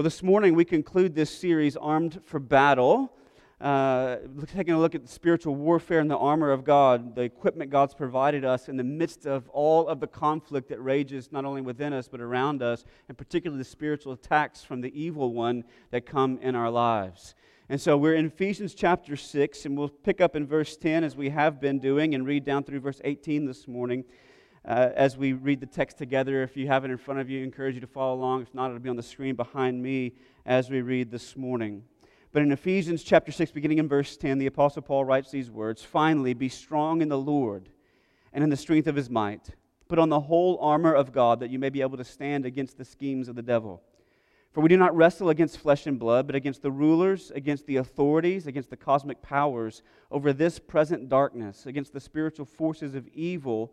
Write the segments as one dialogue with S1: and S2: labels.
S1: Well, this morning we conclude this series, Armed for Battle, uh, taking a look at spiritual warfare and the armor of God, the equipment God's provided us in the midst of all of the conflict that rages not only within us but around us, and particularly the spiritual attacks from the evil one that come in our lives. And so we're in Ephesians chapter 6, and we'll pick up in verse 10 as we have been doing and read down through verse 18 this morning uh, as we read the text together. If you have it in front of you, I encourage you to follow along. If not, it'll be on the screen behind me as we read this morning. But in Ephesians chapter 6, beginning in verse 10, the Apostle Paul writes these words Finally, be strong in the Lord and in the strength of his might. Put on the whole armor of God that you may be able to stand against the schemes of the devil. For we do not wrestle against flesh and blood, but against the rulers, against the authorities, against the cosmic powers over this present darkness, against the spiritual forces of evil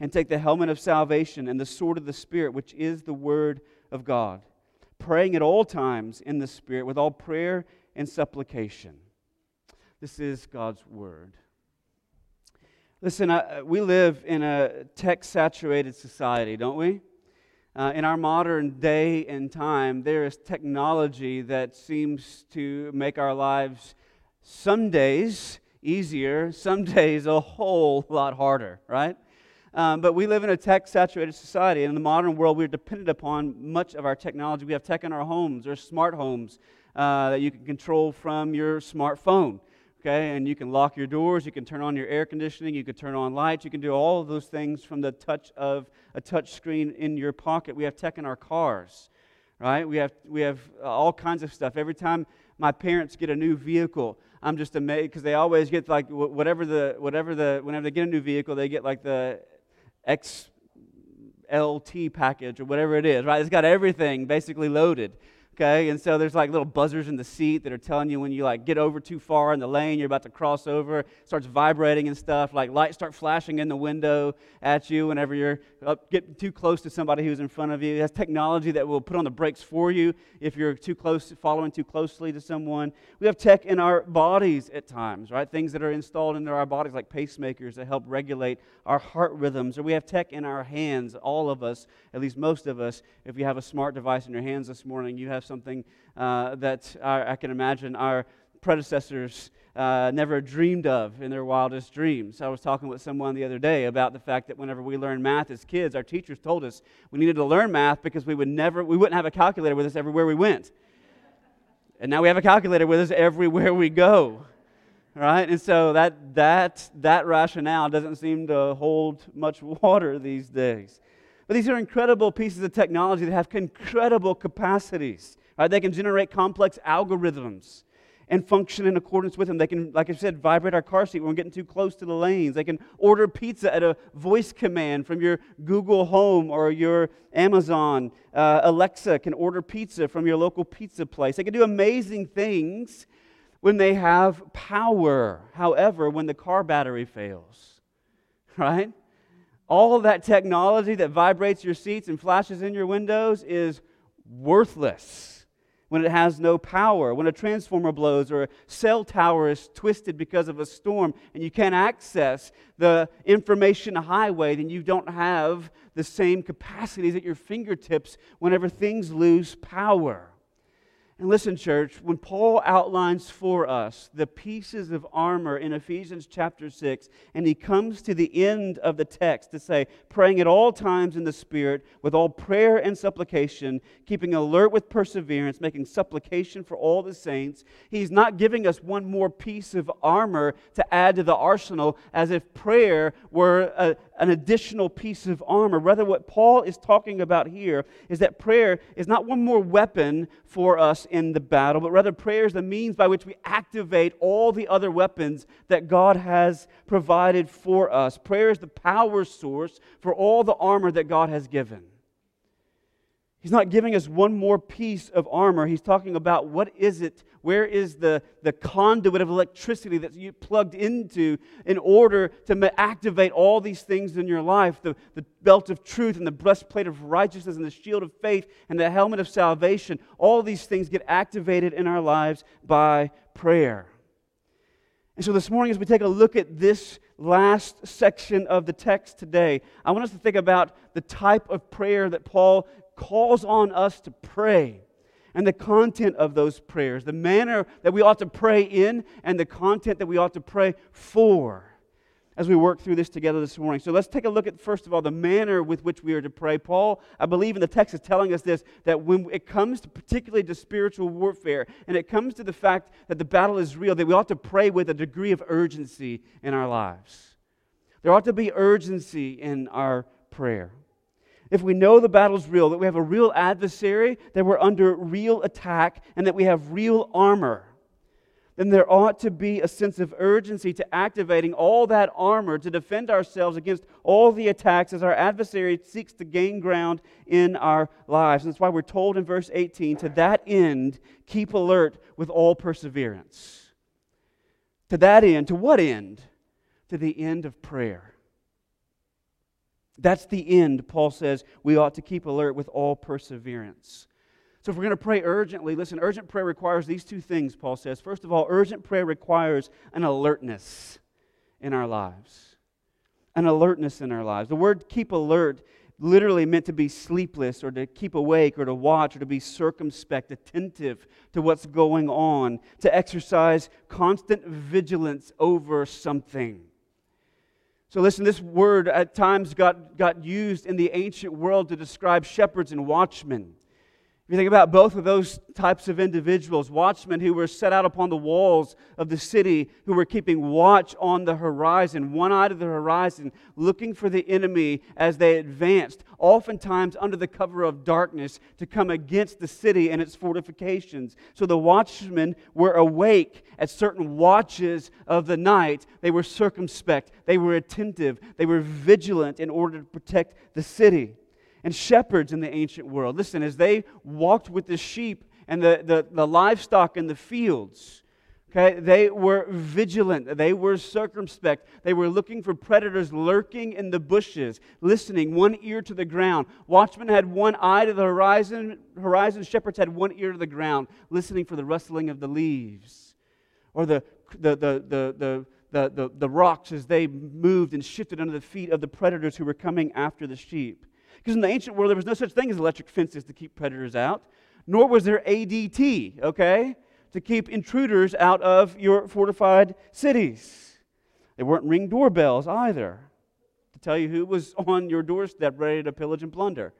S1: and take the helmet of salvation and the sword of the Spirit, which is the Word of God, praying at all times in the Spirit with all prayer and supplication. This is God's Word. Listen, uh, we live in a tech saturated society, don't we? Uh, in our modern day and time, there is technology that seems to make our lives some days easier, some days a whole lot harder, right? Um, but we live in a tech saturated society. And in the modern world, we're dependent upon much of our technology. We have tech in our homes, or smart homes uh, that you can control from your smartphone. Okay, and you can lock your doors, you can turn on your air conditioning, you can turn on lights, you can do all of those things from the touch of a touch screen in your pocket. We have tech in our cars, right? We have, we have uh, all kinds of stuff. Every time my parents get a new vehicle, I'm just amazed because they always get like whatever the, whatever the, whenever they get a new vehicle, they get like the XLT package or whatever it is, right? It's got everything basically loaded okay? And so there's like little buzzers in the seat that are telling you when you like get over too far in the lane you're about to cross over it starts vibrating and stuff like lights start flashing in the window at you whenever you're up, getting too close to somebody who's in front of you. It has technology that will put on the brakes for you if you're too close following too closely to someone. We have tech in our bodies at times right? Things that are installed into our bodies like pacemakers that help regulate our heart rhythms. Or we have tech in our hands all of us at least most of us. If you have a smart device in your hands this morning you have something uh, that I, I, can imagine our predecessors uh, never dreamed of in their wildest dreams. I was talking with someone the other day about the fact that whenever we learned math as kids, our teachers told us we needed to learn math because we would never, we wouldn't have a calculator with us everywhere we went. And now we have a calculator with us everywhere we go right and so that that that rationale doesn't seem to hold much water these days but these are incredible pieces of technology that have incredible capacities. Right? They can generate complex algorithms and function in accordance with them. They can, like I said, vibrate our car seat when we're getting too close to the lanes. They can order pizza at a voice command from your Google Home or your Amazon. Uh, Alexa can order pizza from your local pizza place. They can do amazing things when they have power. However, when the car battery fails, right? All that technology that vibrates your seats and flashes in your windows is worthless when it has no power. When a transformer blows or a cell tower is twisted because of a storm and you can't access the information highway, then you don't have the same capacities at your fingertips whenever things lose power. And listen, church, when Paul outlines for us the pieces of armor in Ephesians chapter 6, and he comes to the end of the text to say, praying at all times in the Spirit, with all prayer and supplication, keeping alert with perseverance, making supplication for all the saints, he's not giving us one more piece of armor to add to the arsenal as if prayer were a, an additional piece of armor. Rather, what Paul is talking about here is that prayer is not one more weapon for us in the battle, but rather prayer is the means by which we activate all the other weapons that God has provided for us. Prayer is the power source for all the armor that God has given. He's not giving us one more piece of armor. He's talking about what is it, where is the, the conduit of electricity that you plugged into in order to activate all these things in your life the, the belt of truth and the breastplate of righteousness and the shield of faith and the helmet of salvation. All these things get activated in our lives by prayer. And so this morning, as we take a look at this last section of the text today, I want us to think about the type of prayer that Paul calls on us to pray and the content of those prayers, the manner that we ought to pray in, and the content that we ought to pray for as we work through this together this morning. So let's take a look at, first of all, the manner with which we are to pray. Paul, I believe in the text, is telling us this that when it comes to particularly to spiritual warfare, and it comes to the fact that the battle is real, that we ought to pray with a degree of urgency in our lives. There ought to be urgency in our prayer if we know the battle's real, that we have a real adversary, that we're under real attack, and that we have real armor, then there ought to be a sense of urgency to activating all that armor to defend ourselves against all the attacks as our adversary seeks to gain ground in our lives. And that's why we're told in verse 18 to that end, keep alert with all perseverance. To that end, to what end? To the end of prayer. That's the end, Paul says, we ought to keep alert with all perseverance. So, if we're going to pray urgently, listen, urgent prayer requires these two things, Paul says. First of all, urgent prayer requires an alertness in our lives. An alertness in our lives. The word keep alert literally meant to be sleepless or to keep awake or to watch or to be circumspect, attentive to what's going on, to exercise constant vigilance over something. So, listen, this word at times got, got used in the ancient world to describe shepherds and watchmen. If you think about both of those types of individuals, watchmen who were set out upon the walls of the city, who were keeping watch on the horizon, one eye to the horizon, looking for the enemy as they advanced, oftentimes under the cover of darkness to come against the city and its fortifications. So the watchmen were awake at certain watches of the night. They were circumspect, they were attentive, they were vigilant in order to protect the city and shepherds in the ancient world. Listen, as they walked with the sheep and the, the, the livestock in the fields, okay, they were vigilant, they were circumspect, they were looking for predators lurking in the bushes, listening, one ear to the ground. Watchmen had one eye to the horizon, horizon, shepherds had one ear to the ground, listening for the rustling of the leaves or the, the, the, the, the the, the, the, rocks as they moved and shifted under the feet of the predators who were coming after the sheep. Because in the ancient world, there was no such thing as electric fences to keep predators out, nor was there ADT, okay, to keep intruders out of your fortified cities. They weren't ring doorbells either to tell you who was on your doorstep ready to pillage and plunder.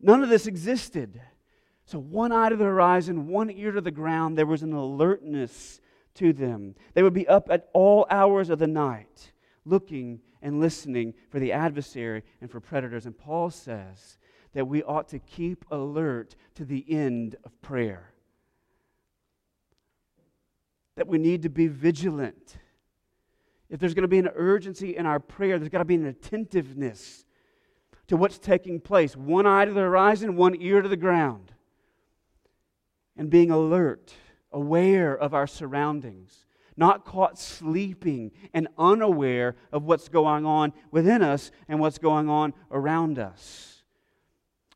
S1: None of this existed. So, one eye to the horizon, one ear to the ground, there was an alertness to them. They would be up at all hours of the night looking and listening for the adversary and for predators. And Paul says that we ought to keep alert to the end of prayer. That we need to be vigilant. If there's going to be an urgency in our prayer, there's got to be an attentiveness to what's taking place. One eye to the horizon, one ear to the ground. And being alert, aware of our surroundings not caught sleeping and unaware of what's going on within us and what's going on around us.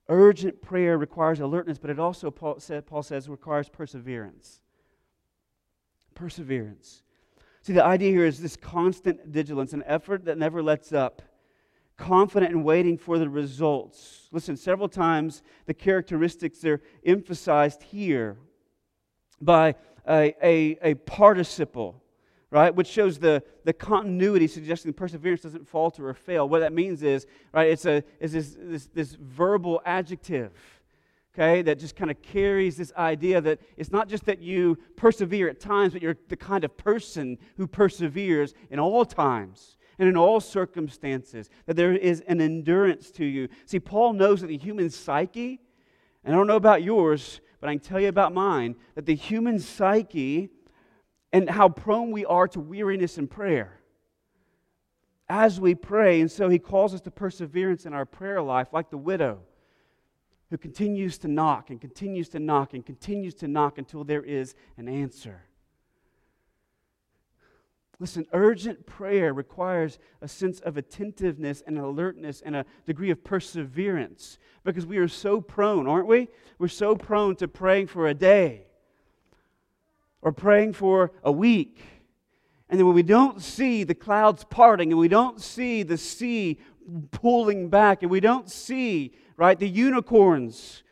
S1: Urgent prayer requires alertness, but it also, Paul, says, requires perseverance. Perseverance. See, the idea here is this constant vigilance, an effort that never lets up, confident in waiting for the results. Listen, several times the characteristics are emphasized here by a, a, a participle, right, which shows the, the continuity, suggesting perseverance doesn't falter or fail. What that means is, right, it's, a, it's this, this, this verbal adjective, okay, that just kind of carries this idea that it's not just that you persevere at times, but you're the kind of person who perseveres in all times and in all circumstances, that there is an endurance to you. See, Paul knows that the human psyche, and I don't know about yours, but I can tell you about mine that the human psyche and how prone we are to weariness in prayer as we pray. And so he calls us to perseverance in our prayer life, like the widow. Who continues to knock and continues to knock and continues to knock until there is an answer. Listen, urgent prayer requires a sense of attentiveness and alertness and a degree of perseverance because we are so prone, aren't we? We're so prone to praying for a day or praying for a week. And then when we don't see the clouds parting and we don't see the sea pulling back and we don't see, right, the unicorns,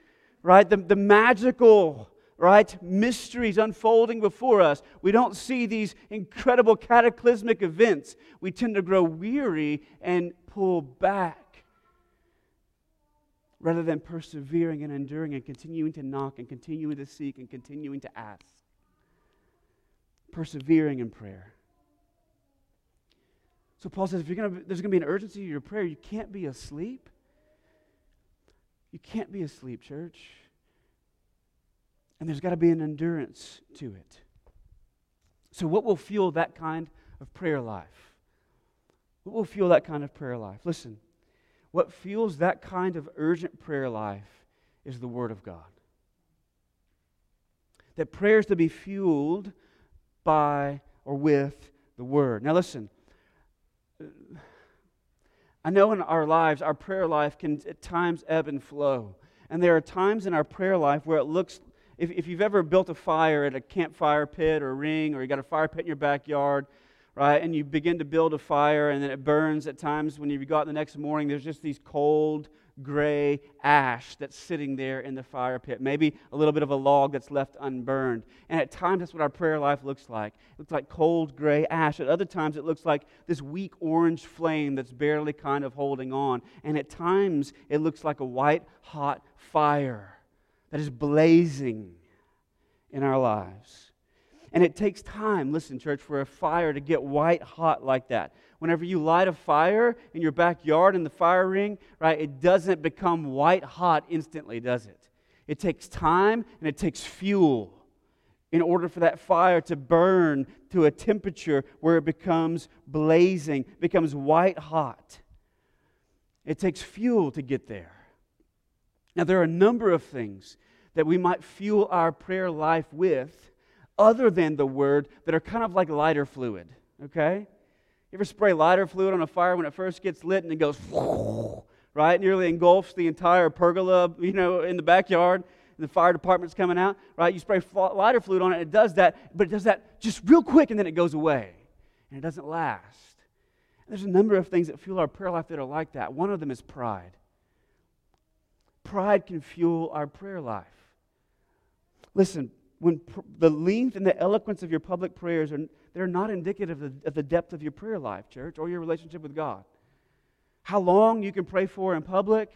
S1: right, the, the magical right? Mysteries unfolding before us. We don't see these incredible cataclysmic events. We tend to grow weary and pull back rather than persevering and enduring and continuing to knock and continuing to seek and continuing to ask. Persevering in prayer. So Paul says if you're gonna, there's going to be an urgency to your prayer, you can't be asleep. You can't be asleep, church. And there's got to be an endurance to it. So, what will fuel that kind of prayer life? What will fuel that kind of prayer life? Listen, what fuels that kind of urgent prayer life is the Word of God. That prayer is to be fueled by or with the Word. Now, listen. I know in our lives, our prayer life can at times ebb and flow. And there are times in our prayer life where it looks if, if you've ever built a fire at a campfire pit or ring, or you got a fire pit in your backyard, right, and you begin to build a fire and then it burns at times when you go out the next morning, there's just these cold, gray ash that's sitting there in the fire pit. Maybe a little bit of a log that's left unburned. And at times, that's what our prayer life looks like. It looks like cold, gray ash. At other times, it looks like this weak orange flame that's barely kind of holding on. And at times, it looks like a white, hot fire that is blazing in our lives. And it takes time, listen, church, for a fire to get white hot like that. Whenever you light a fire in your backyard in the fire ring, right, it doesn't become white hot instantly, does it? It takes time and it takes fuel in order for that fire to burn to a temperature where it becomes blazing, becomes white hot. It takes fuel to get there. Now, there are a number of things that we might fuel our prayer life with other than the word that are kind of like lighter fluid, okay? You ever spray lighter fluid on a fire when it first gets lit and it goes, right? Nearly engulfs the entire pergola, you know, in the backyard. The fire department's coming out, right? You spray lighter fluid on it, it does that, but it does that just real quick and then it goes away. And it doesn't last. There's a number of things that fuel our prayer life that are like that. One of them is pride. Pride can fuel our prayer life. Listen, when pr- the length and the eloquence of your public prayers are they're not indicative of the, depth of your prayer life, church, or your relationship with God. How long you can pray for in public,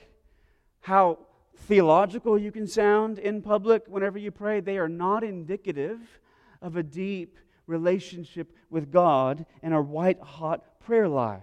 S1: how theological you can sound in public whenever you pray, they are not indicative of a deep relationship with God and a white hot prayer life.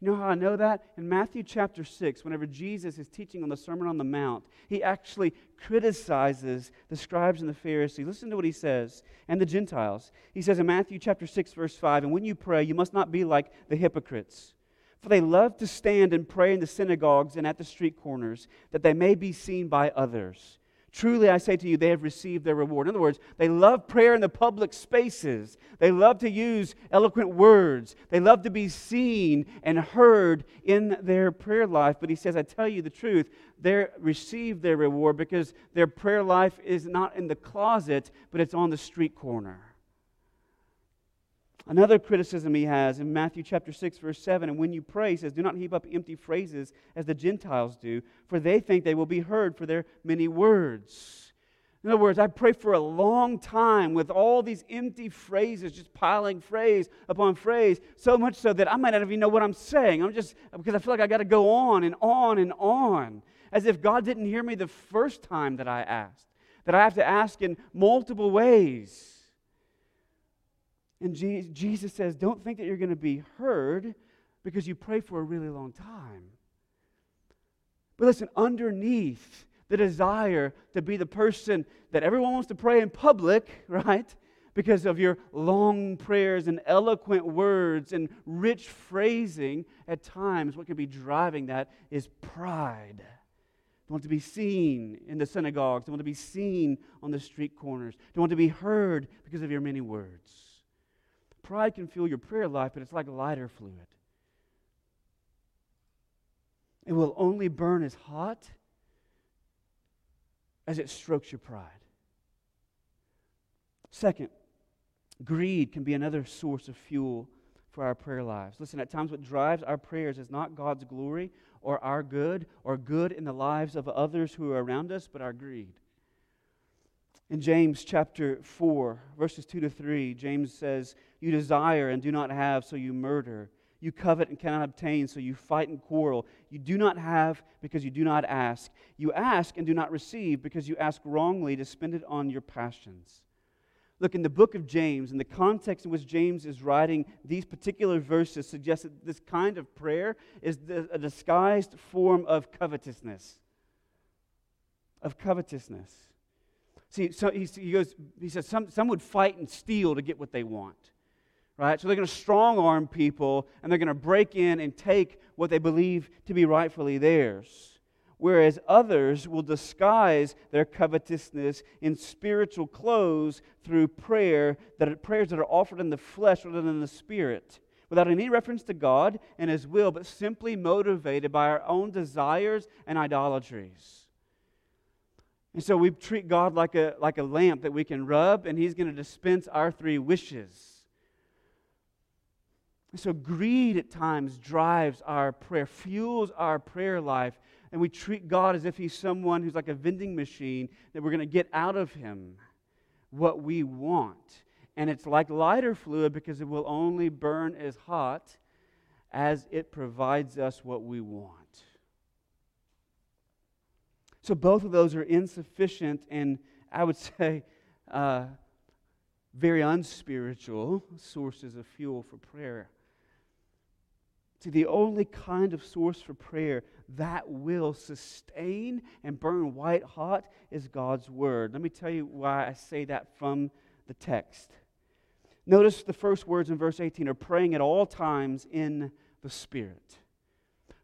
S1: You know how I know that? In Matthew chapter 6, whenever Jesus is teaching on the Sermon on the Mount, he actually criticizes the scribes and the Pharisees. Listen to what he says, and the Gentiles. He says in Matthew chapter 6, verse 5, And when you pray, you must not be like the hypocrites. For they love to stand and pray in the synagogues and at the street corners, that they may be seen by others. Truly, I say to you, they have received their reward. In other words, they love prayer in the public spaces. They love to use eloquent words. They love to be seen and heard in their prayer life. But he says, I tell you the truth, they receive their reward because their prayer life is not in the closet, but it's on the street corner. Another criticism he has in Matthew chapter 6, verse 7, and when you pray, he says, Do not heap up empty phrases as the Gentiles do, for they think they will be heard for their many words. In other words, I pray for a long time with all these empty phrases, just piling phrase upon phrase, so much so that I might not even know what I'm saying. I'm just, because I feel like I got to go on and on and on, as if God didn't hear me the first time that I asked, that I have to ask in multiple ways. And Jesus says, don't think that you're going to be heard because you pray for a really long time. But listen, underneath the desire to be the person that everyone wants to pray in public, right? Because of your long prayers and eloquent words and rich phrasing, at times, what can be driving that is pride. Don't want to be seen in the synagogues. Don't want to be seen on the street corners. Don't want to be heard because of your many words. Pride can fuel your prayer life, but it's like lighter fluid. It will only burn as hot as it strokes your pride. Second, greed can be another source of fuel for our prayer lives. Listen, at times what drives our prayers is not God's glory or our good or good in the lives of others who are around us, but our greed. In James chapter 4, verses 2 to 3, James says, You desire and do not have, so you murder. You covet and cannot obtain, so you fight and quarrel. You do not have because you do not ask. You ask and do not receive because you ask wrongly to spend it on your passions. Look, in the book of James, in the context in which James is writing these particular verses, suggests that this kind of prayer is a disguised form of covetousness. Of covetousness. See, so he, he goes, he says, some, some would fight and steal to get what they want right? So they're going to strong arm people and they're going to break in and take what they believe to be rightfully theirs. Whereas others will disguise their covetousness in spiritual clothes through prayer that prayers that are offered in the flesh rather than in the spirit, without any reference to God and His will, but simply motivated by our own desires and idolatries. And so we treat God like a, like a lamp that we can rub, and He's going to dispense our three wishes. And so greed at times drives our prayer, fuels our prayer life. And we treat God as if He's someone who's like a vending machine that we're going to get out of Him what we want. And it's like lighter fluid because it will only burn as hot as it provides us what we want. So both of those are insufficient and I would say uh, very unspiritual sources of fuel for prayer. See, the only kind of source for prayer that will sustain and burn white hot is God's Word. Let me tell you why I say that from the text. Notice the first words in verse 18 are praying at all times in the Spirit.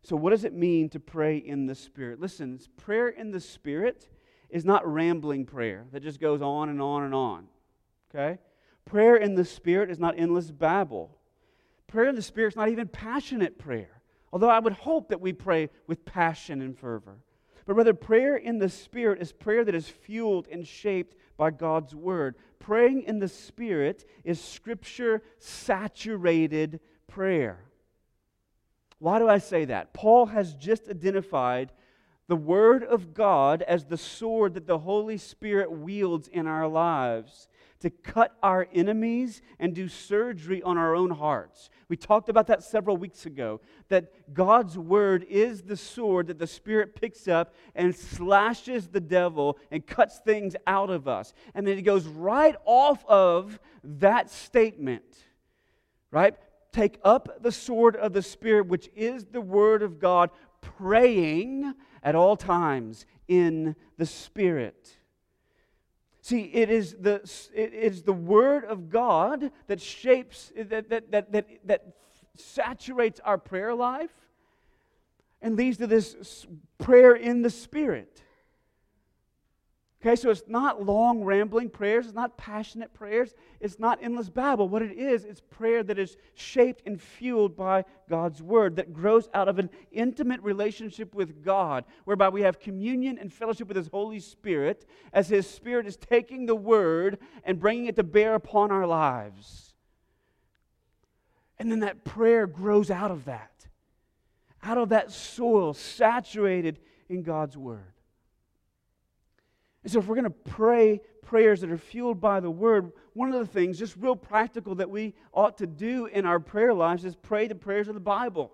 S1: So, what does it mean to pray in the Spirit? Listen, prayer in the Spirit is not rambling prayer that just goes on and on and on. Okay? Prayer in the Spirit is not endless babble. Prayer in the Spirit is not even passionate prayer, although I would hope that we pray with passion and fervor. But rather, prayer in the Spirit is prayer that is fueled and shaped by God's Word. Praying in the Spirit is Scripture saturated prayer. Why do I say that? Paul has just identified the Word of God as the sword that the Holy Spirit wields in our lives to cut our enemies and do surgery on our own hearts. We talked about that several weeks ago that God's word is the sword that the Spirit picks up and slashes the devil and cuts things out of us. And then it goes right off of that statement, right? Take up the sword of the Spirit, which is the word of God, praying at all times in the Spirit. See, it is the, it is the Word of God that shapes, that, that, that, that, that saturates our prayer life and leads to this prayer in the Spirit. Okay, so it's not long, rambling prayers, it's not passionate prayers, it's not endless babble. What it is, it's prayer that is shaped and fueled by God's Word, that grows out of an intimate relationship with God, whereby we have communion and fellowship with His Holy Spirit as His Spirit is taking the Word and bringing it to bear upon our lives. And then that prayer grows out of that, out of that soil saturated in God's Word. And so, if we're going to pray prayers that are fueled by the Word, one of the things, just real practical, that we ought to do in our prayer lives is pray the prayers of the Bible.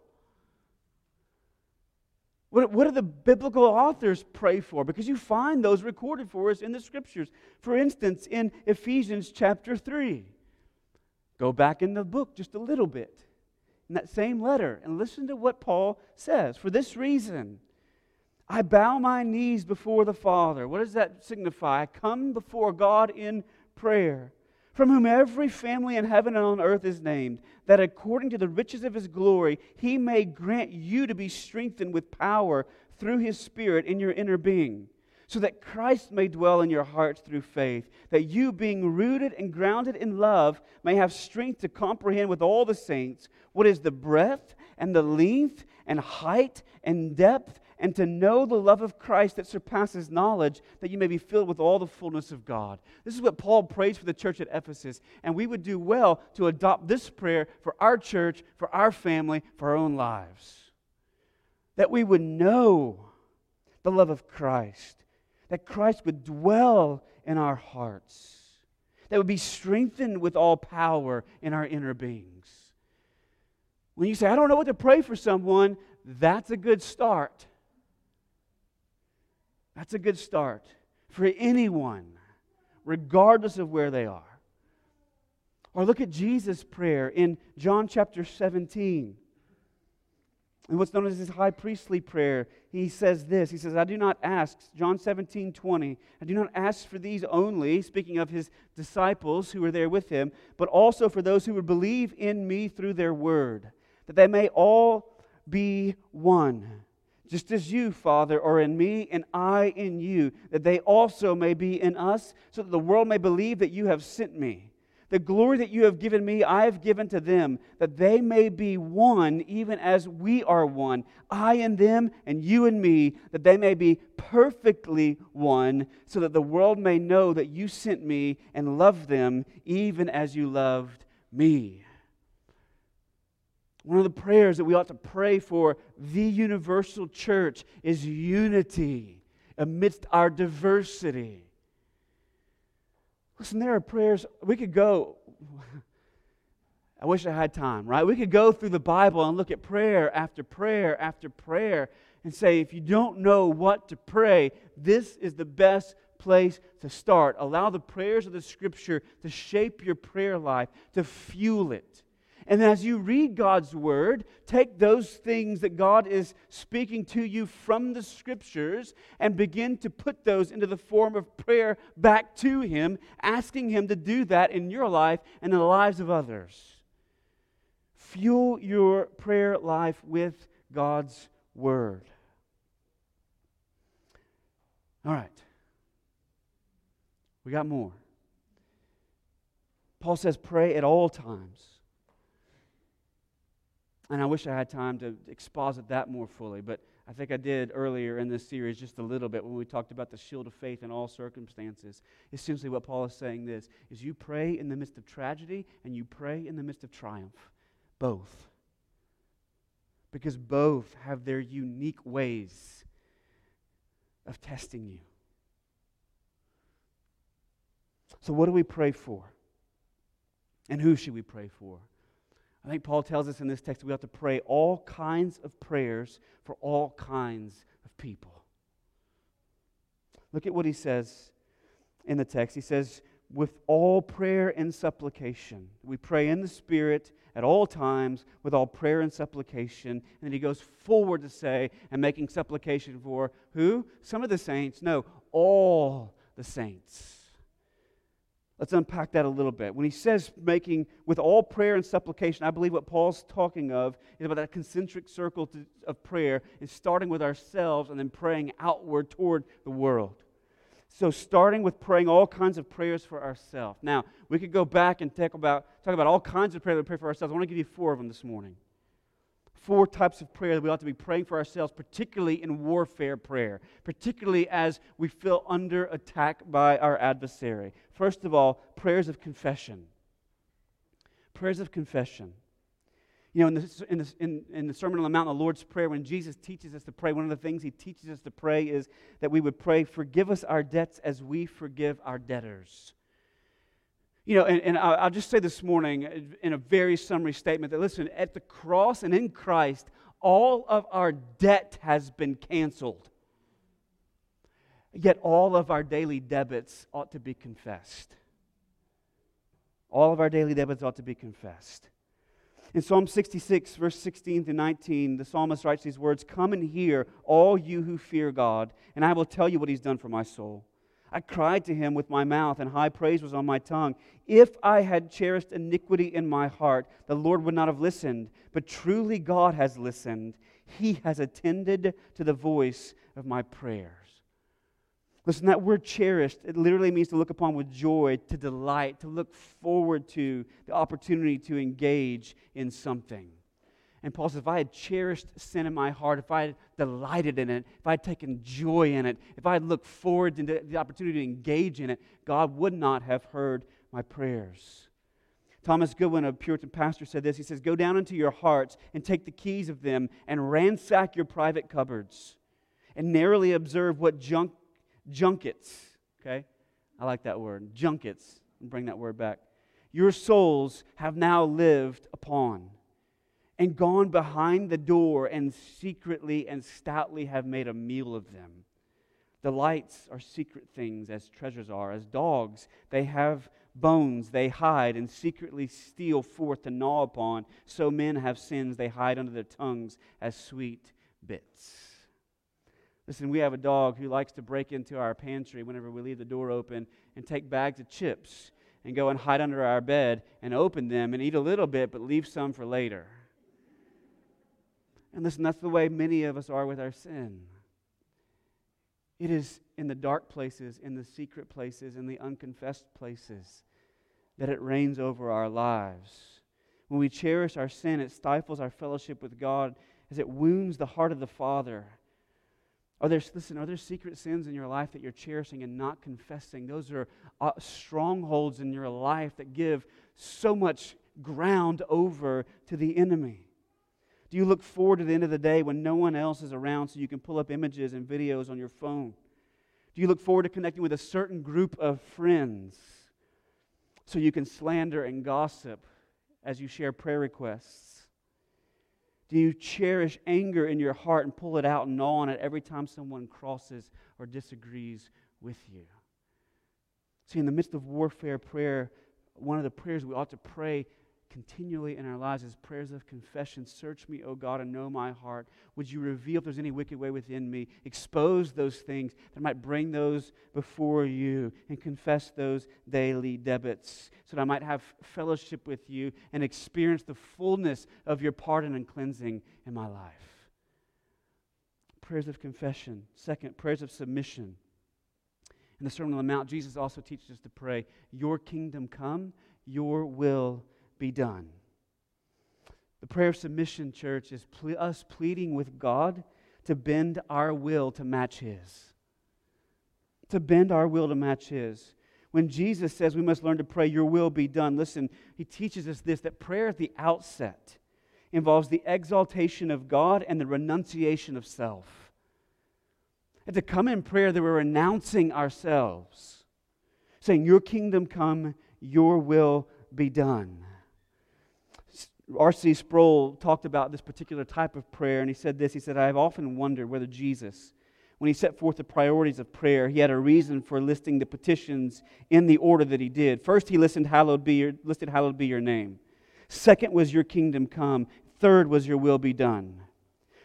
S1: What, what do the biblical authors pray for? Because you find those recorded for us in the Scriptures. For instance, in Ephesians chapter 3, go back in the book just a little bit, in that same letter, and listen to what Paul says. For this reason, I bow my knees before the Father. What does that signify? I come before God in prayer, from whom every family in heaven and on earth is named, that according to the riches of his glory, he may grant you to be strengthened with power through his Spirit in your inner being, so that Christ may dwell in your hearts through faith, that you, being rooted and grounded in love, may have strength to comprehend with all the saints what is the breadth and the length and height and depth, and to know the love of Christ that surpasses knowledge, that you may be filled with all the fullness of God. This is what Paul prays for the church at Ephesus, and we would do well to adopt this prayer for our church, for our family, for our own lives that we would know the love of Christ, that Christ would dwell in our hearts, that would be strengthened with all power in our inner beings. When you say, I don't know what to pray for someone, that's a good start. That's a good start for anyone, regardless of where they are. Or look at Jesus' prayer in John chapter 17. And what's known as his high priestly prayer, he says this. He says, I do not ask, John 17, 20, I do not ask for these only, speaking of his disciples who were there with him, but also for those who would believe in me through their word, that they may all be one. Just as you, Father, are in me and I in you, that they also may be in us, so that the world may believe that you have sent me. The glory that you have given me, I have given to them, that they may be one, even as we are one. I and them, and you and me, that they may be perfectly one, so that the world may know that you sent me and loved them, even as you loved me. One of the prayers that we ought to pray for the universal church is unity amidst our diversity. Listen, there are prayers. We could go. I wish I had time, right? We could go through the Bible and look at prayer after prayer after prayer and say, if you don't know what to pray, this is the best place to start. Allow the prayers of the Scripture to shape your prayer life, to fuel it. And as you read God's word, take those things that God is speaking to you from the scriptures and begin to put those into the form of prayer back to Him, asking Him to do that in your life and in the lives of others. Fuel your prayer life with God's word. All right. We got more. Paul says, pray at all times and I wish I had time to exposit that more fully, but I think I did earlier in this series just a little bit when we talked about the shield of faith in all circumstances. Essentially, what Paul is saying this is you pray in the midst of tragedy and you pray in the midst of triumph. Both. Because both have their unique ways of testing you. So, what do we pray for? And who should we pray for? I think Paul tells us in this text we have to pray all kinds of prayers for all kinds of people. Look at what he says in the text. He says, with all prayer and supplication. We pray in the Spirit at all times with all prayer and supplication. And then he goes forward to say, and making supplication for who? Some of the saints. No, all the saints. Let's unpack that a little bit. When he says making with all prayer and supplication, I believe what Paul's talking of is about that concentric circle to, of prayer is starting with ourselves and then praying outward toward the world. So starting with praying all kinds of prayers for ourselves. Now, we could go back and talk about, talk about all kinds of prayers we pray for ourselves. I want to give you four of them this morning four types of prayer that we ought to be praying for ourselves, particularly in warfare prayer, particularly as we feel under attack by our adversary. First of all, prayers of confession. Prayers of confession. You know, in the, in, the, in, in the Sermon on the Mount, the Lord's Prayer, when Jesus teaches us to pray, one of the things he teaches us to pray is that we would pray, Forgive us our debts as we forgive our debtors. You know, and, and I'll just say this morning uh, in a very summary statement that listen, at the cross and in Christ, all of our debt has been canceled. Yet all of our daily debits ought to be confessed. All of our daily debits ought to be confessed. In Psalm 66, verse 16 to 19, the psalmist writes these words Come and hear, all you who fear God, and I will tell you what he's done for my soul. I cried to him with my mouth, and high praise was on my tongue. If I had cherished iniquity in my heart, the Lord would not have listened. But truly, God has listened. He has attended to the voice of my prayers. Listen, that word cherished, it literally means to look upon with joy, to delight, to look forward to the opportunity to engage in something. And Paul says, if I had cherished sin in my heart, if I had delighted in it, if I had taken joy in it, if I had looked forward to the opportunity to engage in it, God would not have heard my prayers. Thomas Goodwin, a Puritan pastor, said this. He says, Go down into your hearts and take the keys of them and ransack your private cupboards and narrowly observe what junk, junkets, okay? I like that word, junkets. Bring that word back. Your souls have now lived upon and gone behind the door and secretly and stoutly have made a meal of them. Delights are secret things as treasures are. As dogs, they have bones they hide and secretly steal forth to gnaw upon. So men have sins they hide under their tongues as sweet bits. Listen, we have a dog who likes to break into our pantry whenever we leave the door open and take bags of chips and go and hide under our bed and open them and eat a little bit but leave some for later. And listen, that's the way many of us are with our sin. It is in the dark places, in the secret places, in the unconfessed places that it reigns over our lives. When we cherish our sin, it stifles our fellowship with God as it wounds the heart of the Father. Are there, listen, are there secret sins in your life that you're cherishing and not confessing? Those are uh, strongholds in your life that give so much ground over to the enemy. Do you look forward to the end of the day when no one else is around so you can pull up images and videos on your phone? Do you look forward to connecting with a certain group of friends so you can slander and gossip as you share prayer requests? Do you cherish anger in your heart and pull it out and gnaw on it every time someone crosses or disagrees with you? See, in the midst of warfare prayer, one of the prayers we ought to pray continually in our lives as prayers of confession. Search me, O God, and know my heart. Would you reveal if there's any wicked way within me? Expose those things that might bring those before you and confess those daily debits so that I might have fellowship with you and experience the fullness of your pardon and cleansing in my life. Prayers of confession. Second, prayers of submission. In the Sermon on the Mount, Jesus also teaches us to pray, Your kingdom come, your will be done. The prayer of submission, church, is ple- us pleading with God to bend our will to match His. To bend our will to match His. When Jesus says we must learn to pray, Your will be done, listen, He teaches us this that prayer at the outset involves the exaltation of God and the renunciation of self. And to come in prayer, that we're renouncing ourselves, saying, Your kingdom come, Your will be done. R.C. Sproul talked about this particular type of prayer, and he said this. He said, I have often wondered whether Jesus, when he set forth the priorities of prayer, he had a reason for listing the petitions in the order that he did. First, he listened, hallowed be your, listed, Hallowed be your name. Second was, Your kingdom come. Third was, Your will be done.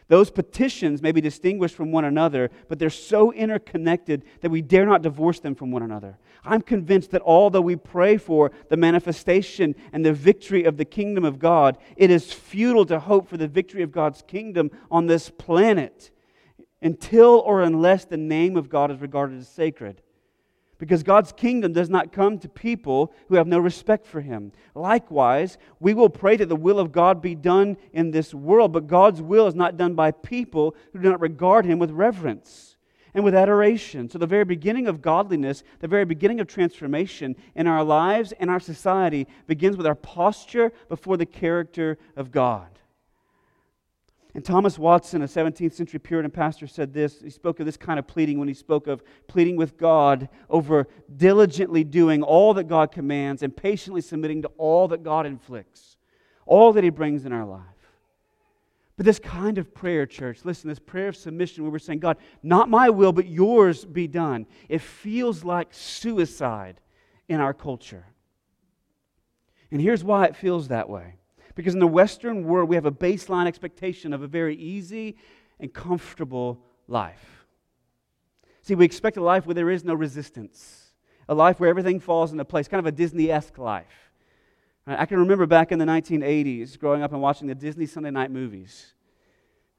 S1: Those petitions may be distinguished from one another, but they're so interconnected that we dare not divorce them from one another. I'm convinced that although we pray for the manifestation and the victory of the kingdom of God, it is futile to hope for the victory of God's kingdom on this planet until or unless the name of God is regarded as sacred. Because God's kingdom does not come to people who have no respect for Him. Likewise, we will pray that the will of God be done in this world, but God's will is not done by people who do not regard Him with reverence and with adoration. So, the very beginning of godliness, the very beginning of transformation in our lives and our society begins with our posture before the character of God. And Thomas Watson, a 17th century Puritan pastor, said this. He spoke of this kind of pleading when he spoke of pleading with God over diligently doing all that God commands and patiently submitting to all that God inflicts, all that He brings in our life. But this kind of prayer, church, listen, this prayer of submission where we're saying, God, not my will, but yours be done, it feels like suicide in our culture. And here's why it feels that way. Because in the Western world, we have a baseline expectation of a very easy and comfortable life. See, we expect a life where there is no resistance, a life where everything falls into place, kind of a Disney esque life. I can remember back in the 1980s growing up and watching the Disney Sunday night movies.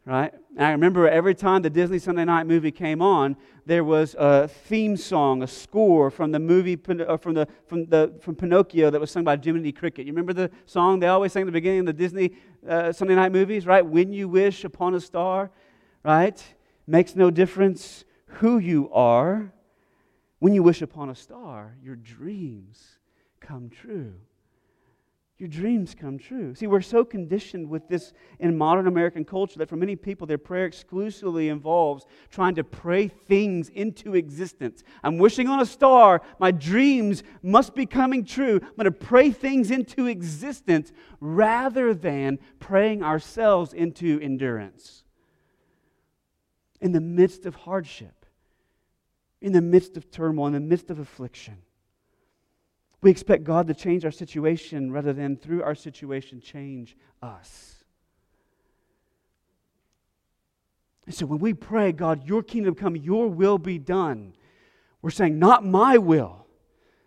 S1: Right? And I remember every time the Disney Sunday night movie came on, there was a theme song, a score from the movie uh, from the from the from Pinocchio that was sung by Jiminy Cricket. You remember the song they always sang at the beginning of the Disney uh, Sunday night movies, right? When you wish upon a star, right? Makes no difference who you are. When you wish upon a star, your dreams come true your dreams come true. See, we're so conditioned with this in modern American culture that for many people, their prayer exclusively involves trying to pray things into existence. I'm wishing on a star. My dreams must be coming true. I'm going to pray things into existence rather than praying ourselves into endurance. In the midst of hardship, in the midst of turmoil, in the midst of affliction. We expect God to change our situation rather than through our situation change us. And so when we pray, God, your kingdom come, your will be done, we're saying, not my will.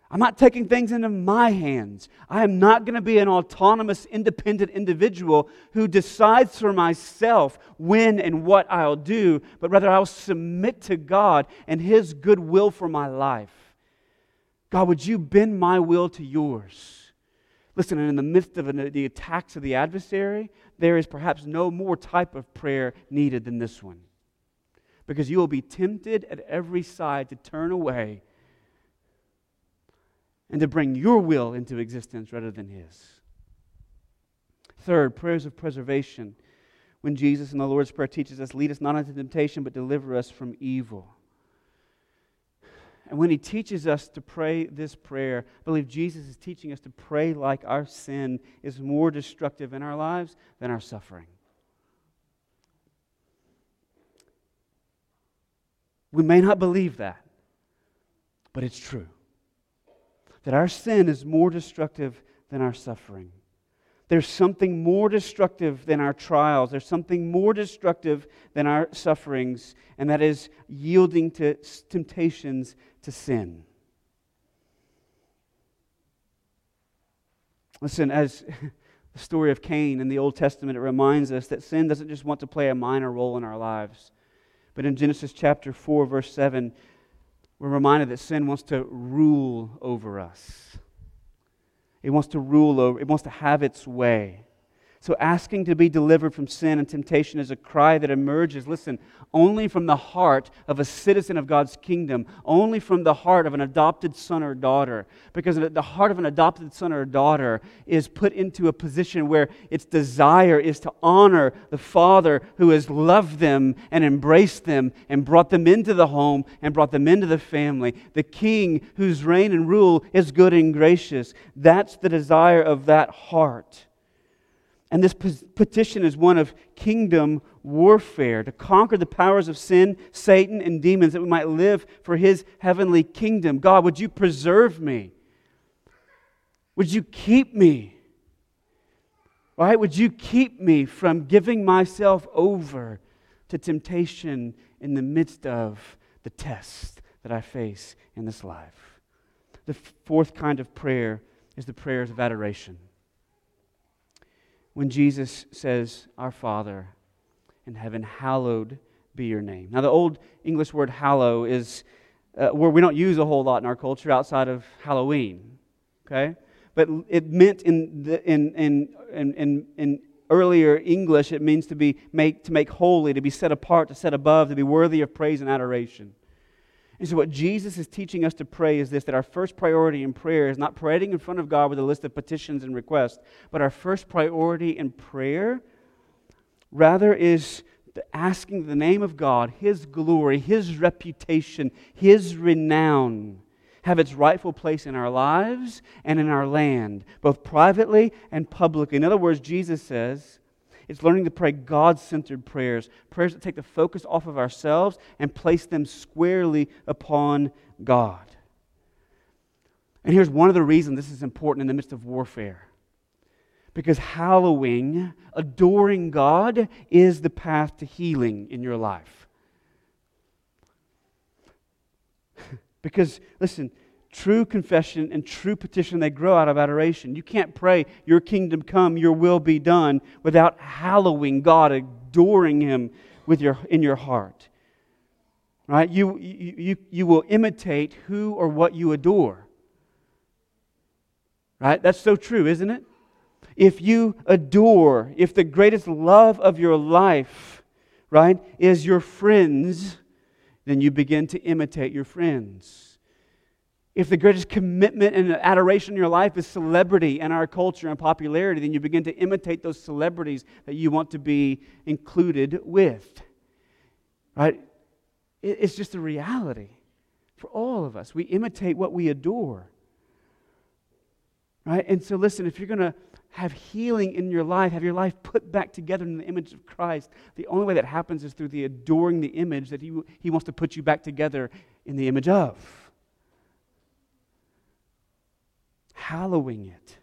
S1: I'm not taking things into my hands. I am not going to be an autonomous, independent individual who decides for myself when and what I'll do, but rather I'll submit to God and His good will for my life. God, would you bend my will to yours? Listen, in the midst of the attacks of the adversary, there is perhaps no more type of prayer needed than this one. Because you will be tempted at every side to turn away and to bring your will into existence rather than his. Third, prayers of preservation. When Jesus in the Lord's Prayer teaches us, lead us not into temptation, but deliver us from evil. And when he teaches us to pray this prayer, I believe Jesus is teaching us to pray like our sin is more destructive in our lives than our suffering. We may not believe that, but it's true. That our sin is more destructive than our suffering. There's something more destructive than our trials. There's something more destructive than our sufferings, and that is yielding to temptations to sin. Listen, as the story of Cain in the Old Testament, it reminds us that sin doesn't just want to play a minor role in our lives. But in Genesis chapter 4, verse 7, we're reminded that sin wants to rule over us. It wants to rule over, it wants to have its way. So, asking to be delivered from sin and temptation is a cry that emerges, listen, only from the heart of a citizen of God's kingdom, only from the heart of an adopted son or daughter. Because the heart of an adopted son or daughter is put into a position where its desire is to honor the father who has loved them and embraced them and brought them into the home and brought them into the family. The king whose reign and rule is good and gracious. That's the desire of that heart. And this petition is one of kingdom warfare to conquer the powers of sin, Satan, and demons that we might live for his heavenly kingdom. God, would you preserve me? Would you keep me? Right? Would you keep me from giving myself over to temptation in the midst of the test that I face in this life? The fourth kind of prayer is the prayers of adoration when Jesus says, Our Father in heaven, hallowed be your name. Now, the old English word hallow is uh, where we don't use a whole lot in our culture outside of Halloween, okay? But it meant in, the, in, in, in, in, in earlier English, it means to, be make, to make holy, to be set apart, to set above, to be worthy of praise and adoration. And so, what Jesus is teaching us to pray is this that our first priority in prayer is not praying in front of God with a list of petitions and requests, but our first priority in prayer rather is asking the name of God, His glory, His reputation, His renown have its rightful place in our lives and in our land, both privately and publicly. In other words, Jesus says, it's learning to pray God centered prayers, prayers that take the focus off of ourselves and place them squarely upon God. And here's one of the reasons this is important in the midst of warfare. Because hallowing, adoring God, is the path to healing in your life. because, listen, True confession and true petition, they grow out of adoration. You can't pray, Your kingdom come, Your will be done, without hallowing God, adoring him with your, in your heart. Right? You, you, you, you will imitate who or what you adore. Right? That's so true, isn't it? If you adore, if the greatest love of your life, right, is your friends, then you begin to imitate your friends. If the greatest commitment and adoration in your life is celebrity and our culture and popularity, then you begin to imitate those celebrities that you want to be included with. Right? It's just a reality for all of us. We imitate what we adore. Right? And so, listen, if you're going to have healing in your life, have your life put back together in the image of Christ, the only way that happens is through the adoring the image that He, he wants to put you back together in the image of. Hallowing it.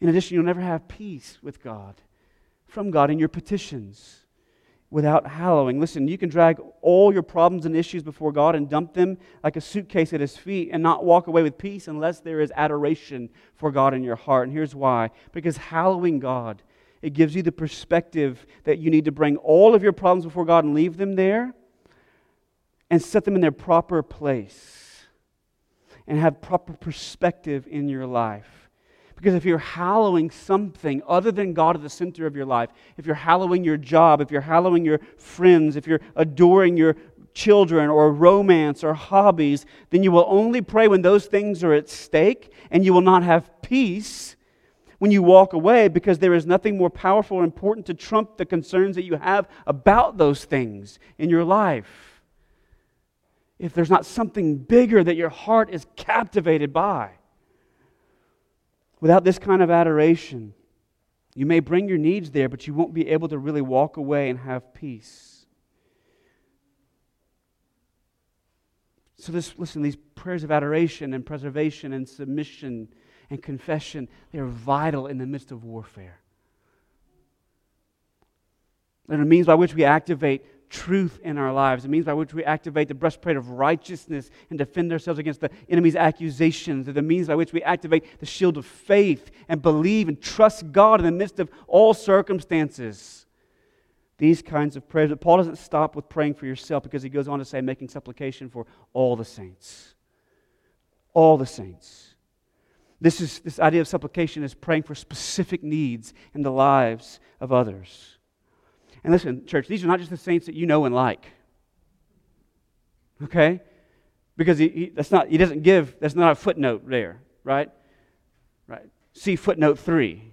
S1: In addition, you'll never have peace with God, from God in your petitions without hallowing. Listen, you can drag all your problems and issues before God and dump them like a suitcase at His feet and not walk away with peace unless there is adoration for God in your heart. And here's why because hallowing God, it gives you the perspective that you need to bring all of your problems before God and leave them there and set them in their proper place and have proper perspective in your life. Because if you're hallowing something other than God at the center of your life, if you're hallowing your job, if you're hallowing your friends, if you're adoring your children or romance or hobbies, then you will only pray when those things are at stake and you will not have peace when you walk away because there is nothing more powerful or important to trump the concerns that you have about those things in your life. If there's not something bigger that your heart is captivated by. Without this kind of adoration, you may bring your needs there, but you won't be able to really walk away and have peace. So, this, listen, these prayers of adoration and preservation and submission and confession, they are vital in the midst of warfare. They're the means by which we activate truth in our lives. It means by which we activate the breastplate of righteousness and defend ourselves against the enemy's accusations. They're the means by which we activate the shield of faith and believe and trust God in the midst of all circumstances. These kinds of prayers. But Paul doesn't stop with praying for yourself because he goes on to say, making supplication for all the saints. All the saints. This, is, this idea of supplication is praying for specific needs in the lives of others. And listen, church, these are not just the saints that you know and like. Okay? Because he, he, that's not, he doesn't give, that's not a footnote there, right? Right. See footnote three,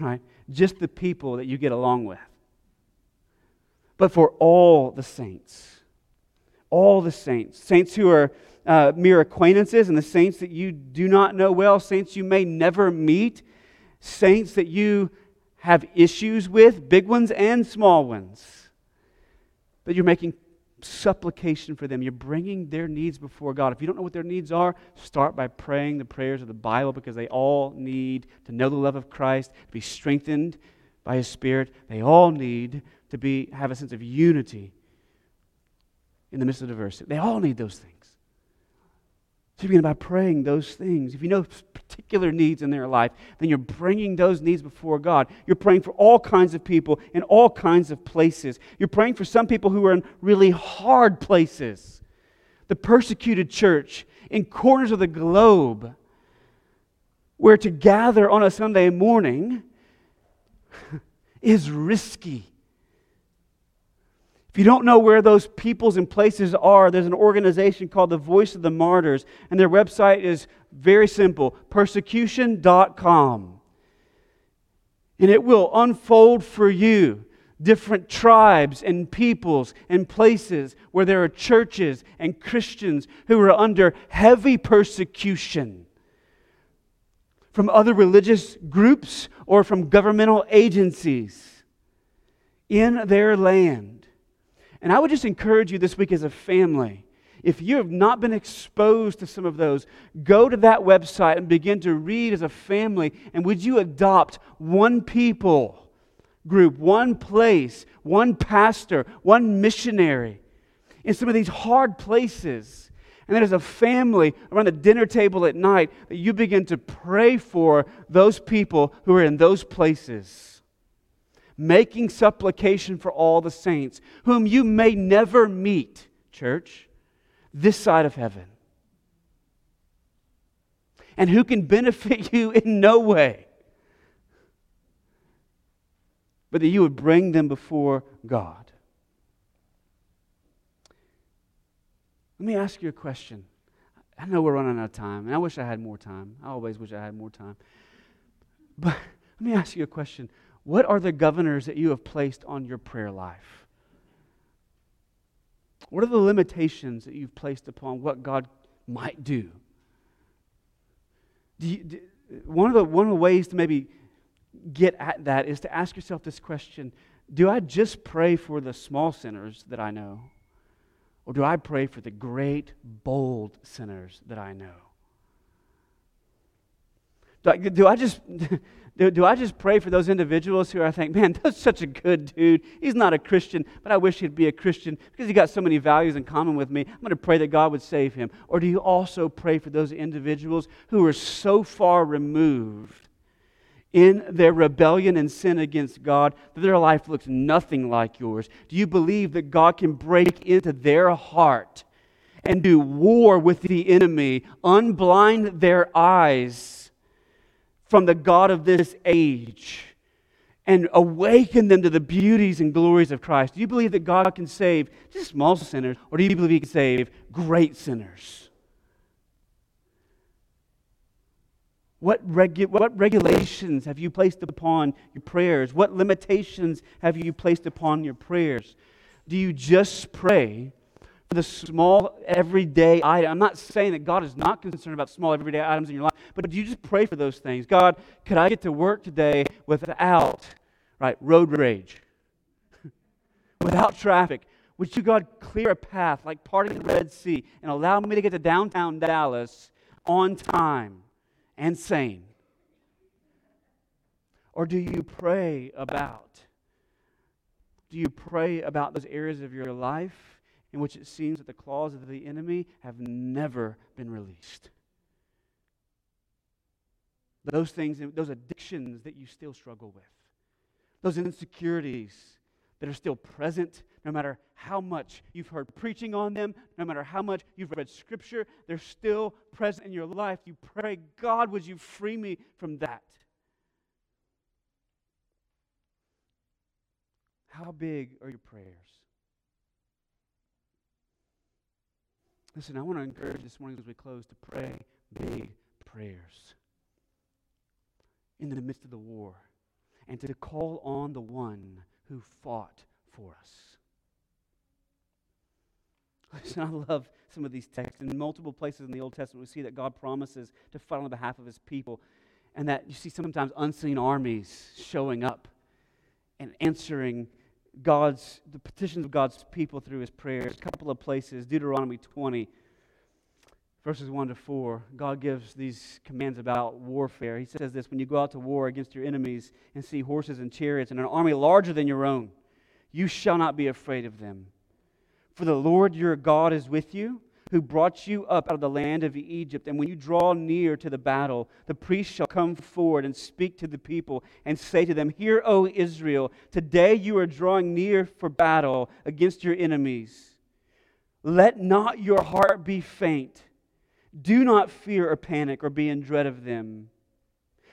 S1: right? Just the people that you get along with. But for all the saints, all the saints, saints who are uh, mere acquaintances, and the saints that you do not know well, saints you may never meet, saints that you have issues with, big ones and small ones. But you're making supplication for them. You're bringing their needs before God. If you don't know what their needs are, start by praying the prayers of the Bible because they all need to know the love of Christ, to be strengthened by His Spirit. They all need to be, have a sense of unity in the midst of diversity. They all need those things. So you begin by praying those things. If you know particular needs in their life, then you're bringing those needs before God. You're praying for all kinds of people in all kinds of places. You're praying for some people who are in really hard places. The persecuted church in corners of the globe where to gather on a Sunday morning is risky. If you don't know where those peoples and places are, there's an organization called the Voice of the Martyrs, and their website is very simple persecution.com. And it will unfold for you different tribes and peoples and places where there are churches and Christians who are under heavy persecution from other religious groups or from governmental agencies in their land. And I would just encourage you this week as a family, if you have not been exposed to some of those, go to that website and begin to read as a family. And would you adopt one people group, one place, one pastor, one missionary in some of these hard places? And then, as a family around the dinner table at night, that you begin to pray for those people who are in those places. Making supplication for all the saints, whom you may never meet, church, this side of heaven, and who can benefit you in no way, but that you would bring them before God. Let me ask you a question. I know we're running out of time, and I wish I had more time. I always wish I had more time. But let me ask you a question. What are the governors that you have placed on your prayer life? What are the limitations that you've placed upon what God might do? do, you, do one, of the, one of the ways to maybe get at that is to ask yourself this question Do I just pray for the small sinners that I know? Or do I pray for the great, bold sinners that I know? Do I, do I just do, do, I just pray for those individuals who I think, man, that's such a good dude. He's not a Christian, but I wish he'd be a Christian because he got so many values in common with me. I'm going to pray that God would save him. Or do you also pray for those individuals who are so far removed in their rebellion and sin against God that their life looks nothing like yours? Do you believe that God can break into their heart and do war with the enemy, unblind their eyes from the God of this age? And awaken them to the beauties and glories of Christ. Do you believe that God can save just small sinners, or do you believe He can save great sinners? What, regu- what regulations have you placed upon your prayers? What limitations have you placed upon your prayers? Do you just pray the small everyday item? I'm not saying that God is not concerned about small everyday items in your life, but do you just pray for those things? God, could I get to work today without right road rage, without traffic? Would you, God, clear a path like parting the Red Sea and allow me to get to downtown Dallas on time? and sane? Or do you pray about? Do you pray about those areas of your life in which it seems that the claws of the enemy have never been released? Those things, those addictions that you still struggle with, those insecurities that are still present no matter how much you've heard preaching on them, no matter how much you've read scripture, they're still present in your life. You pray, God, would you free me from that? How big are your prayers? Listen, I want to encourage this morning as we close to pray big prayers in the midst of the war and to call on the one who fought for us. Listen, I love some of these texts. In multiple places in the Old Testament, we see that God promises to fight on behalf of his people, and that you see sometimes unseen armies showing up and answering God's the petitions of God's people through his prayers. A couple of places, Deuteronomy 20, verses 1 to 4, God gives these commands about warfare. He says this when you go out to war against your enemies and see horses and chariots and an army larger than your own, you shall not be afraid of them. For the Lord your God is with you, who brought you up out of the land of Egypt. And when you draw near to the battle, the priest shall come forward and speak to the people and say to them, Hear, O Israel, today you are drawing near for battle against your enemies. Let not your heart be faint do not fear or panic or be in dread of them.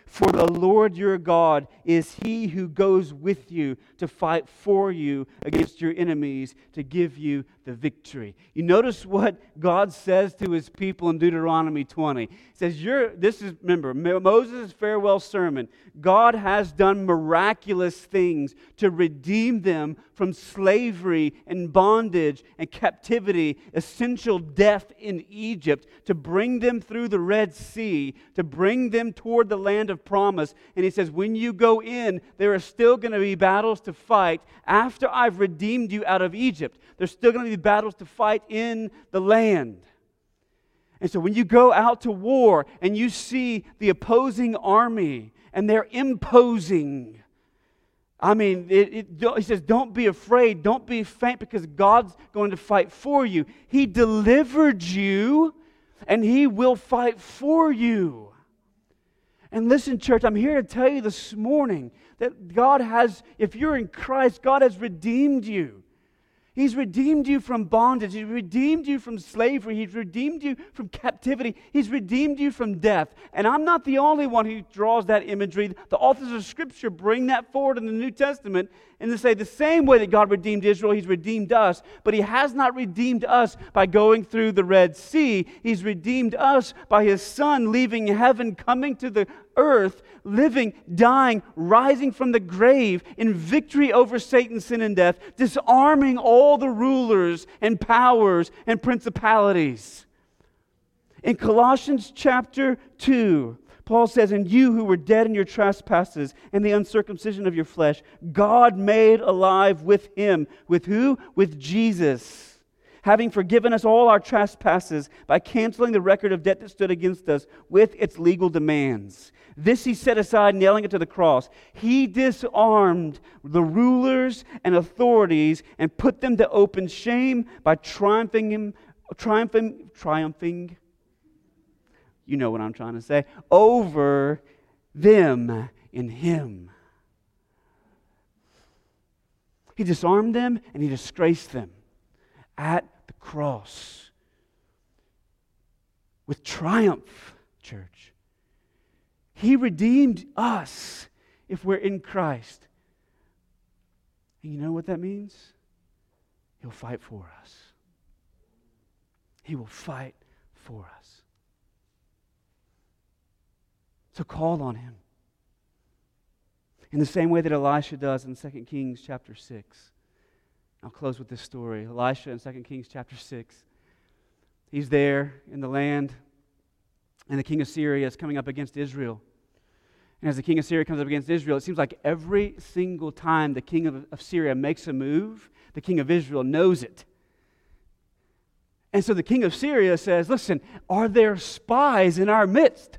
S1: For the Lord your God is he who goes with you to fight for you against your enemies to give you the victory. You notice what God says to his people in Deuteronomy 20. He says, You're, This is, remember, Moses' farewell sermon. God has done miraculous things to redeem them from slavery and bondage and captivity, essential death in Egypt, to bring them through the Red Sea, to bring them toward the land of promise. And he says, When you go in, there are still going to be battles to fight after I've redeemed you out of Egypt. There's still going to be battles to fight in the land. And so when you go out to war and you see the opposing army and they're imposing, I mean, it, it, he says, don't be afraid, don't be faint because God's going to fight for you. He delivered you and he will fight for you. And listen, church, I'm here to tell you this morning that God has, if you're in Christ, God has redeemed you. He's redeemed you from bondage. He's redeemed you from slavery. He's redeemed you from captivity. He's redeemed you from death. And I'm not the only one who draws that imagery. The authors of Scripture bring that forward in the New Testament and they say the same way that God redeemed Israel, He's redeemed us. But He has not redeemed us by going through the Red Sea. He's redeemed us by His Son leaving heaven, coming to the earth, living, dying, rising from the grave in victory over Satan, sin, and death, disarming all the rulers and powers and principalities. In Colossians chapter 2, Paul says, And you who were dead in your trespasses and the uncircumcision of your flesh, God made alive with him. With who? With Jesus having forgiven us all our trespasses by canceling the record of debt that stood against us with its legal demands. This he set aside, nailing it to the cross. He disarmed the rulers and authorities and put them to open shame by triumphing him, triumphing, triumphing. You know what I'm trying to say. Over them in him. He disarmed them and he disgraced them at the cross with triumph, church. He redeemed us if we're in Christ. And you know what that means? He'll fight for us. He will fight for us. So call on him. In the same way that Elisha does in 2 Kings chapter 6. I'll close with this story. Elisha in 2 Kings chapter 6. He's there in the land and the king of Syria is coming up against Israel. And as the king of Syria comes up against Israel, it seems like every single time the king of, of Syria makes a move, the king of Israel knows it. And so the king of Syria says, Listen, are there spies in our midst?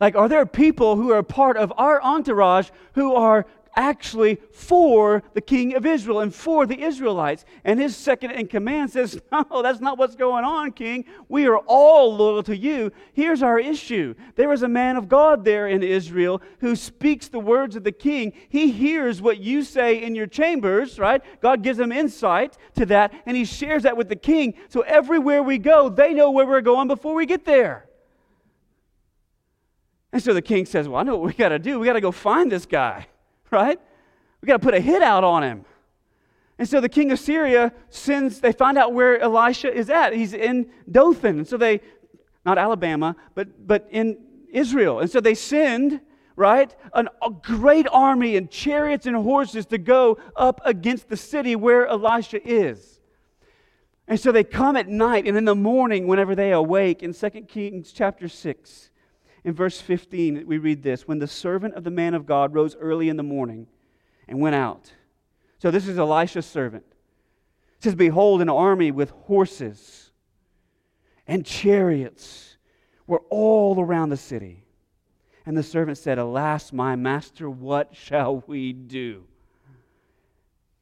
S1: Like, are there people who are part of our entourage who are actually for the king of Israel and for the Israelites. And his second in command says, No, that's not what's going on, king. We are all loyal to you. Here's our issue there is a man of God there in Israel who speaks the words of the king. He hears what you say in your chambers, right? God gives him insight to that, and he shares that with the king. So everywhere we go, they know where we're going before we get there. And so the king says, Well, I know what we got to do. We got to go find this guy right? We got to put a hit out on him. And so the king of Syria sends, they find out where Elisha is at. He's in Dothan. And so they, not Alabama, but, but in Israel. And so they send, right, an, a great army and chariots and horses to go up against the city where Elisha is. And so they come at night and in the morning, whenever they awake, in 2 Kings chapter 6, in verse 15, we read this When the servant of the man of God rose early in the morning and went out. So this is Elisha's servant. It says, Behold, an army with horses and chariots were all around the city. And the servant said, Alas, my master, what shall we do?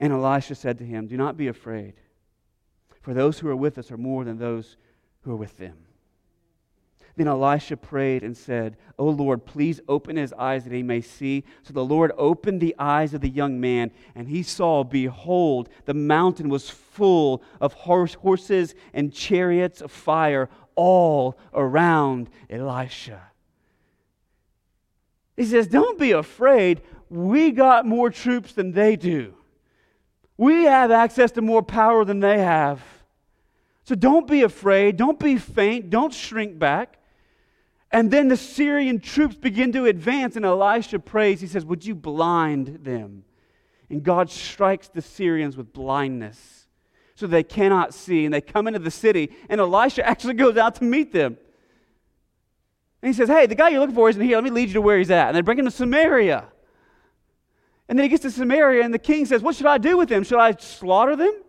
S1: And Elisha said to him, Do not be afraid, for those who are with us are more than those who are with them. Then Elisha prayed and said, O Lord, please open his eyes that he may see. So the Lord opened the eyes of the young man, and he saw, behold, the mountain was full of horse, horses and chariots of fire all around Elisha. He says, Don't be afraid. We got more troops than they do. We have access to more power than they have. So don't be afraid. Don't be faint. Don't shrink back. And then the Syrian troops begin to advance, and Elisha prays. He says, Would you blind them? And God strikes the Syrians with blindness so they cannot see. And they come into the city, and Elisha actually goes out to meet them. And he says, Hey, the guy you're looking for isn't here. Let me lead you to where he's at. And they bring him to Samaria. And then he gets to Samaria, and the king says, What should I do with them? Should I slaughter them?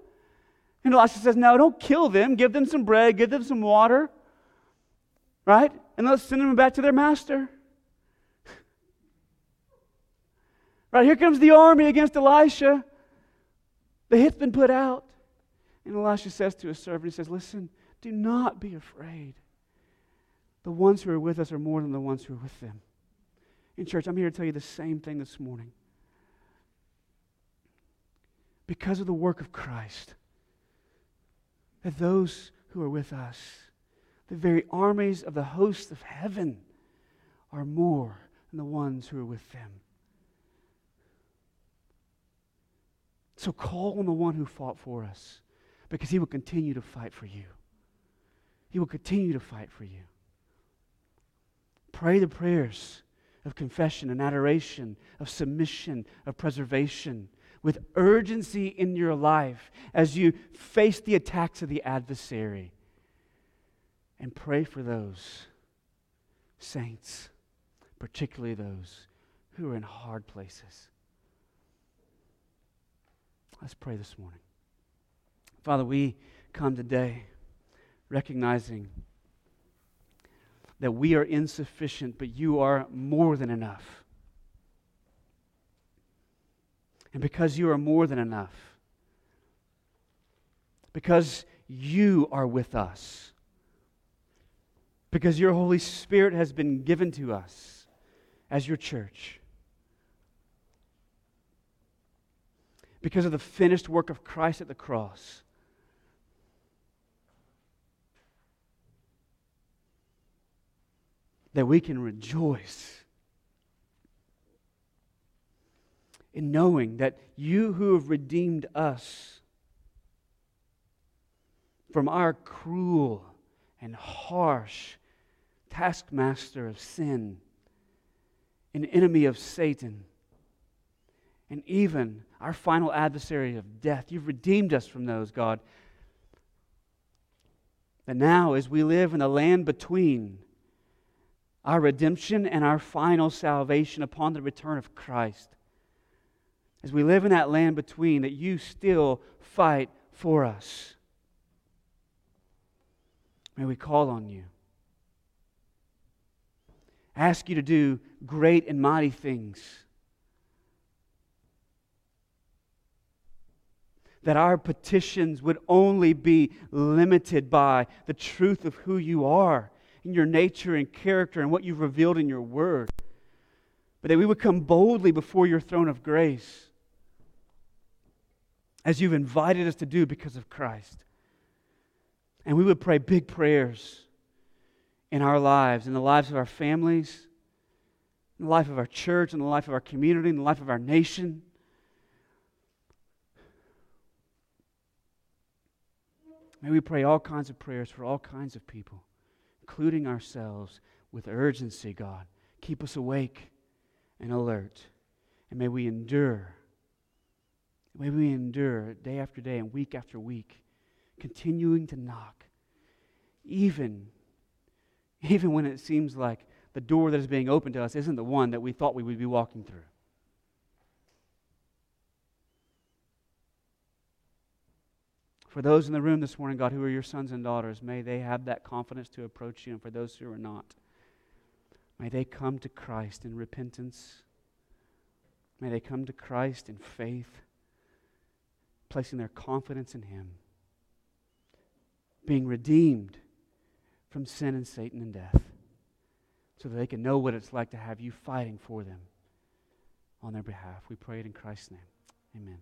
S1: And Elisha says, No, don't kill them. Give them some bread, give them some water. Right? And let's send them back to their master. right, here comes the army against Elisha. The hit's been put out. And Elisha says to his servant, he says, Listen, do not be afraid. The ones who are with us are more than the ones who are with them. In church, I'm here to tell you the same thing this morning. Because of the work of Christ, that those who are with us, the very armies of the hosts of heaven, are more than the ones who are with them. So call on the one who fought for us because he will continue to fight for you. He will continue to fight for you. Pray the prayers of confession and adoration, of submission, of preservation, with urgency in your life as you face the attacks of the adversary. And pray for those saints, particularly those who are in hard places. Let's pray this morning. Father, we come today recognizing that we are insufficient, but you are more than enough. And because you are more than enough, because you are with us, because your Holy Spirit has been given to us as your church, because of the finished work of Christ at the cross. That we can rejoice in knowing that you who have redeemed us from our cruel and harsh taskmaster of sin, an enemy of Satan, and even our final adversary of death. You've redeemed us from those, God. And now, as we live in the land between our redemption and our final salvation upon the return of Christ, as we live in that land between, that you still fight for us. May we call on you. Ask you to do great and mighty things that our petitions would only be limited by the truth of who you are and your nature and character and what you've revealed in your word. But that we would come boldly before your throne of grace as you've invited us to do because of Christ. And we would pray big prayers in our lives, in the lives of our families, in the life of our church, in the life of our community, in the life of our nation. May we pray all kinds of prayers for all kinds of people, including ourselves, with urgency, God. Keep us awake and alert. And may we endure. May we endure day after day and week after week, continuing to knock, even, even when it seems like the door that is being opened to us isn't the one that we thought we would be walking through. For those in the room this morning, God, who are your sons and daughters, may they have that confidence to approach you. And for those who are not, may they come to Christ in repentance. May they come to Christ in faith, placing their confidence in Him, being redeemed from sin and Satan and death, so that they can know what it's like to have you fighting for them on their behalf. We pray it in Christ's name. Amen.